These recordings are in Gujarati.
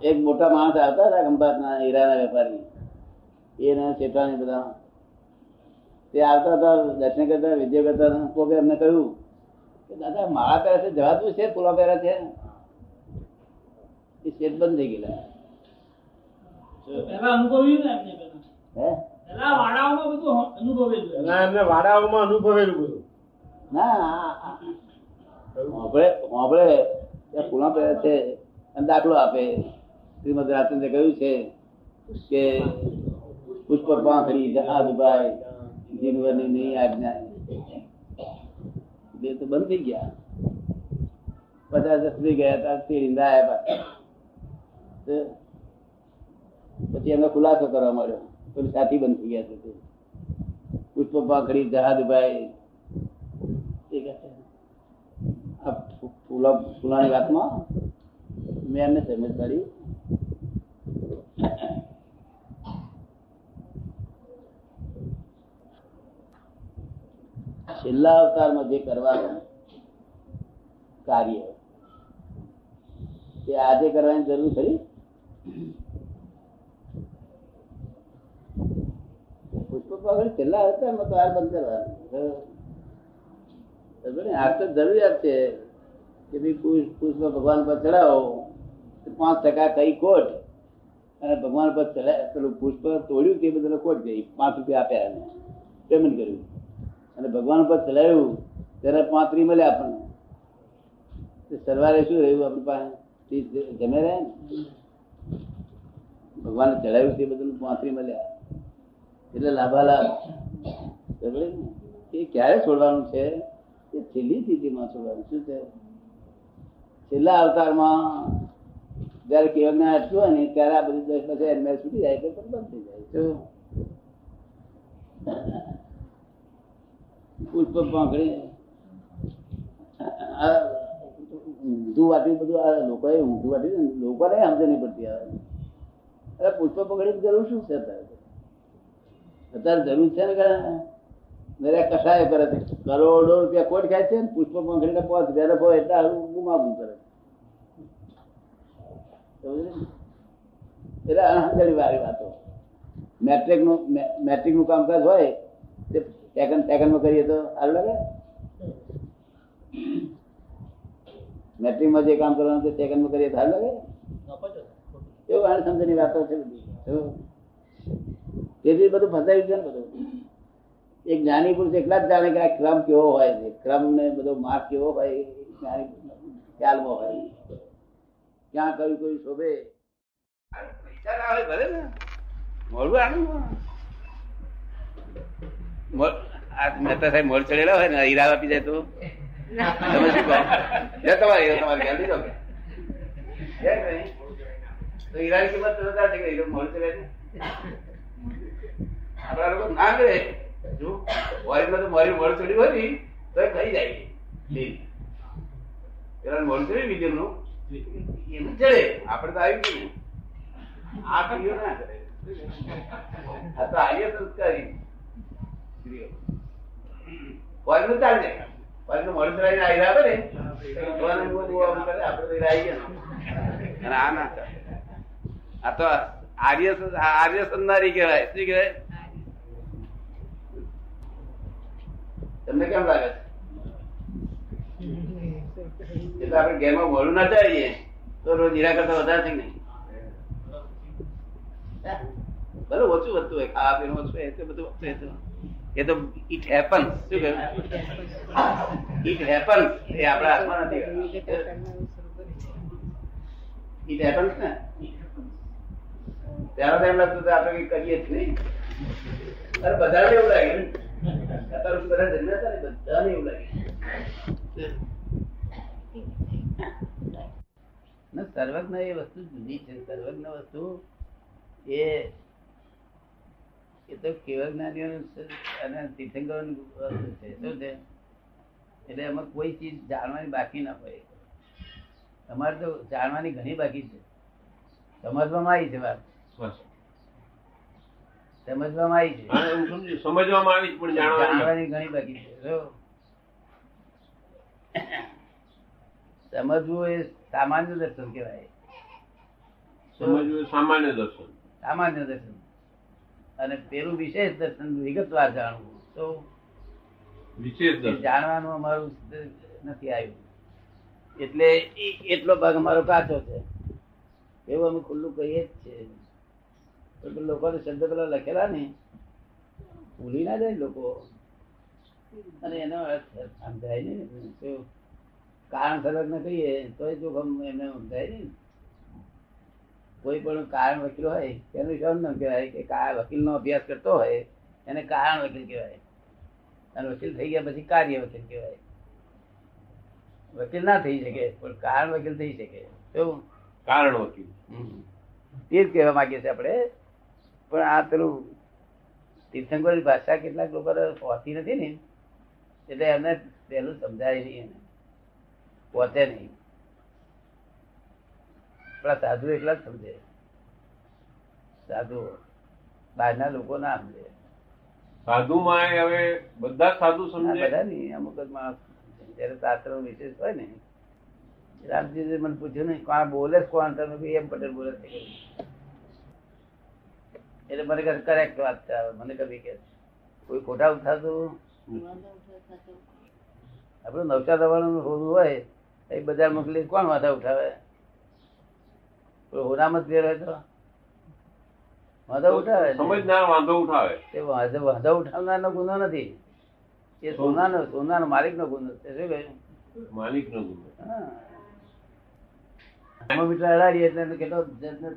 એક મોટા માણસ આવતા હતા ખંભાતના હીરાના વેપારી એને શેઠાણી બધા તે આવતા હતા દર્શન કરતા વિદ્યા કરતા. કોકે એમને કહ્યું કે દાદા માળા પહેરા છે જવાતું છે ફૂલા પહેરા છે એ શેઠ બંધ થઈ ગયેલા પેલા અનુભવ્યું ને એમને પેલા હે પેલા વાડાઓમાં બધું અનુભવેલું ના આપણે આપણે ત્યાં ફૂલા પહેરા છે અને દાખલો આપે. શ્રીમદ રાજચંદ્રે કહ્યું છે કે પુષ્પ પાંખડી જહાદભાઈ જીનવરની નહીં આજ્ઞા. બે તો બંધ થઈ ગયા. પચાસ વર્ષ થઈ ગયા ત્યાં તિરિંદા આવ્યા પાછા. તો પછી એમનો ખુલાસો કરવા મળ્યો પેલું સાથી બંધ થઈ ગયા છે તે. પુષ્પ પાંખડી જહાદભાઈ એ કહે છે, આ ફૂ- ફૂલા ફૂલાની વાતમાં મેં સમજ પડી છેલ્લા અવતારમાં જે કરવાનું કાર્ય, તે આજે કરવાની જરૂર ખરી? પુષ્પ પકડી છેલ્લા અવતારમાં તો આ બંધ કરવાનું. સમજો આ તો જરૂરિયાત છે કે ભાઈ પુષ્પ ભગવાન પર ચડાવો. પાંચ ટકા કઈ કોટ. અને ભગવાન પર ચડાય પેલું પુષ્પ તોડ્યું તે બદલ કોટ ગઈ. પાંચ રૂપિયા આપ્યા એને. પેમેન્ટ કર્યું. અને ભગવાન પર ચલાવ્યું ત્યારે પાંત્રી મળ્યા આપણને. સરવારે શું રહ્યું આપણી પાસે? જમે રહે ને? ભગવાન ચડાવ્યું તે બદલ પાંત્રી મળ્યા. એટલે લાભા લાભ એ ક્યારે છોડવાનું છે? એ છેલ્લી સ્થિતિમાં છોડવાનું. શું છે? છેલ્લા અવતારમાં જયારે કેવળ ના અટકું હોય ને ત્યારે આ બધું દસ પછી એમને છૂટી જાય એટલે બંધ થઈ જાય. શું? પુષ્પ પાંખડી. ઊંધું વાટી બધું આ લોકોએ ઊંધું વાટ્યું ને લોકોને સમજ નહીં પડતી આવે. અરે પુષ્પ પકડી જરૂર શું છે અત્યારે? અત્યારે જરૂર છે ને કે મેરે કસાય કરે છે? કરોડો રૂપિયા કોટ ખાય છે ને પુષ્પ પંખડીને પાંચ હજાર હોય એટલે ગુમાવું કરે? એટલે અણહંદરી વાળી વાતો. મેટ્રિકનું મેટ્રિકનું કામકાજ હોય, તે સેકન્ડ સેકન્ડમાં કરીએ તો સારું લાગે? મેટ્રિકમાં જે કામ કરવાનું તે સેકન્ડમાં કરીએ સારું લાગે? એવું અણસમજની વાતો છે? તેથી બધું ફસાયું છે ને બધું એક જ્ઞાની પુરુષ એકલા જ જાણે કે આ ક્રમ કેવો હોય છે. ક્રમ ને બધો માર્ગ કેવો હોય જ્ઞાની ખ્યાલમાં હોય. ક્યાં કયું કયું શોભે? વિચાર આવે ભલે ને. મોડું મોડ- ચડેલા હોય ને હીરા આપી જાય તો. તમારી, એ તમારી ખ્યાલ લીધો હીરો મોડ ચડે ના જો મોરીમાં તો મારી મોડ ચડી હોય ને, તો થઈ જાય. લીલ. પેલા મોડ medium આપણે તો આવી ગયું. આ ક્રિયો ના કરે. આ તો આર્ય સંસ્કારી. સ્ત્રીઓ. ચાલે. મોરીનું મોડું ચડાવીને આવી આવે કરે, આપણે તો આવી ગયા. અને આ ના ચાલે. આ તો આર્ય આર્ય સંદારી કહેવાય. શું કહેવાય? તમને કેમ લાગે છે? એટલે આપણે ઘેરમાં મોડું ના ચાલીએ તો રોજ હીરા કરતા વધારે છે નહીં ભલે ઓછું વધતું હોય. ખાવા પીવાનું ઓછું એ તો બધું વધતું હોય એ તો ઇટ હેપન. શું કહ્યું? It happen. એ આપણા હાથમાં નથી ઇટ હેપન્સ ને? ત્યારે એમ લાગતું કે આપણે કઈ કરીએ જ નહીં. અરે બધાને એવું લાગે. ને અત્યારે બધા જન્મ્યા હતા ને બધાને એવું લાગે ના સર્વજ્ઞ એ વસ્તુ જુદી છે. સર્વજ્ઞ વસ્તુ એ એ તો કેવળ જ્ઞાનીઓનું અને તીર્થંકરોનું વસ્તુ છે. શું છે? એટલે એમાં કોઈ ચીજ જાણવાની બાકી ના હોય. તમારે તો જાણવાની ઘણી બાકી છે. સમજવામાં આવી છે વાત? સમજવામાં આવી છે. સમજવામાં આવી પણ જાણવાની. જાણવાની ઘણી બાકી છે જો સમજવું એ સામાન્ય દર્શન કહેવાય. સમજવું સામાન્ય દર્શન. સામાન્ય દર્શન. અને પેલું વિશેષ દર્શન વિગતવાર જાણવું. તો વિશેષ જાણવાનું અમારું નથી આવ્યું. એટલે એટલો ભાગ અમારો કાચો છે. એવું અમે ખુલ્લું કહીએ જ છે લોકોને શબ્દ પેલા લખેલા ને ભૂલી ના જાય લોકો. અને એનો અર્થ સમજાય નહીં. ને કારણ ન કહીએ તો જોખમ એમને સમજાય નહીં. ને. કોઈ પણ કારણ વકીલ હોય તેનું શું કહેવાય? કે કા વકીલનો અભ્યાસ કરતો હોય એને કારણ વકીલ કહેવાય. અને વકીલ થઈ ગયા પછી કાર્ય વકીલ કહેવાય. વકીલ ના થઈ શકે પણ કારણ વકીલ થઈ શકે. શું કારણ વકીલ. તે જ કહેવા માંગીએ છીએ આપણે. પણ આ પેલું તીર્થંકરની ભાષા કેટલાક લોકો હોતી નથી ને. એટલે એમને પહેલું સમજાય નહીં એને. પહોંચે નહીં. આપણા સાધુ એકલા જ સમજે. સાધુ બહારના લોકો ના સમજે. સાધુ માં હવે બધા સાધુ સમજે. બધા નહીં. અમુક જ માણસ જયારે શાસ્ત્ર વિશેષ હોય ને રામજી મને પૂછ્યું નહીં કોણ બોલે કોણ તમે બી એમ પટેલ બોલે છે. એટલે મને કહે કરેક્ટ વાત છે. મને કભી કે કોઈ ખોટા ઉઠાતું આપડે નવસા દવાનું હોવું હોય એ બજાર મોકલી કોણ માથા ઉઠાવે? હોનામત ઘેર હોય તો? વાંધા ઉઠાવે ને. સમજનાર વાંધો ઉઠાવે. તે વાંધો વાંધા ઉઠાવનારનો ગુનો નથી. એ સોનાનો સોનાનો માલિકનો ગુનો છે. શું કહ્યું માલિકનો ગુનો. હા. થર્મોમીટર અડાડીએ એટલે કેટલો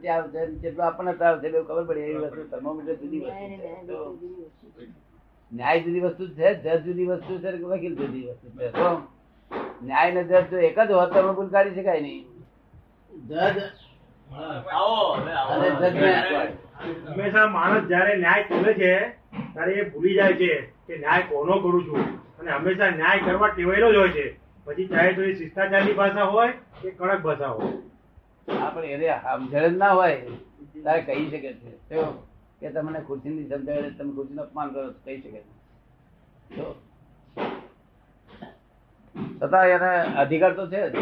ત્યાગ કેટલો આપણને ત્રાવ છે ખબર પડે એવી વસ્તુ. થર્મોમીટર જુદી વસ્તુ ન્યાય જુદી વસ્તુ છે જજ જુદી વસ્તુ છે કે વકીલ જુદી વસ્તુ છે. ન્યાય ને જજ જો એક જ હોત તો ભૂલ કાઢી શકાય નહીં. જજ? અને હંમેશા માણસ જયારે ન્યાય કરે છે ત્યારે એ ભૂલી જાય છે કે ન્યાય કોનો કરું છું. અને હંમેશા ન્યાય કરવા ટેવાયેલો જ હોય છે. પછી ચાહે તો એ શિષ્ટાચારની ભાષા હોય કે કડક ભાષા હોય. આપણે એને સમજણ જ ના હોય. ત્યારે કહી શકે છે. કે તમને ખુરશીની સમજાવે તમે ખુરશીનું અપમાન કરો કહી શકે છે. તો છતાં એને અધિકાર તો છે જ.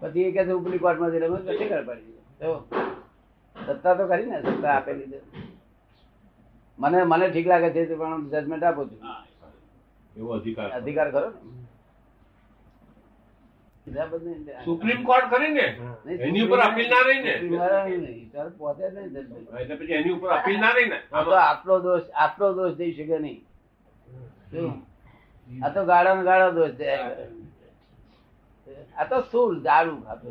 પછી એ કે છે ઉપલી કોર્ટમાં જઈને અમે નથી કર પાડી તો સત્તા તો કરી ને સત્તા આપેલી છે. મને મને ઠીક લાગે છે પણ જજમેન્ટ આપું છું. એવો અધિકાર અધિકાર ખરો ને? સુપ્રીમ કોર્ટ કરી ને? એની ઉપર અપીલ ના રહી ને? સુપ્રીમ વાળાનું નહીં. ત્યારે પહોંચે જ નહીં જજમેન્ટ. એટલે પછી એની ઉપર અપીલ ના રહી ને? આટલો દોષ આટલો દોષ દઈ શકે નહીં? આ તો ગાળો ને ગાળો દોષ છે આ તો સ્થૂળ જાડું ખાતો?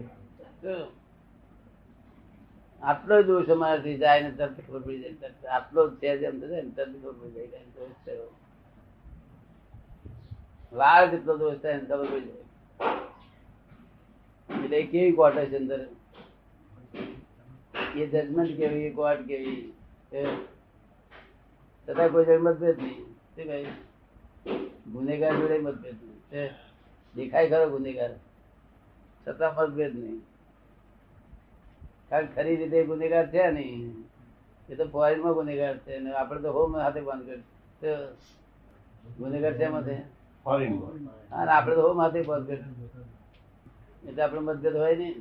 આટલો દોષ અમારાથી જાય ને તરત ખબર પડી જાય આટલો જ છે જેમ થશે ને તરત ખબર પડી જાય. દોષ થયો વાળ જેટલો દોષ થાય ને ખબર પડી જાય. એટલે કેવી કોર્ટ છે અંદર? એ જજમેન્ટ કેવી, એ કોર્ટ કેવી? તથા કોઈ જોડે મતભેદ નહીં. શું કહ્યું ગુનેગાર જોડે મતભેદ નહીં દેખાય ખરો ગુનેગાર. છતાં મતભેદ નહીં. કારણ ખરી રીતે ગુનેગાર છે નહીં. એ તો ફોરેનમાં ગુનેગાર છે ને આપણે તો હોમ હાથે બંધ કરી ગુનેગાર છે એમાં હા આપણે તો હોમ હાથે બંધ કરી. એટલે આપણે મતભેદ હોય નહીં.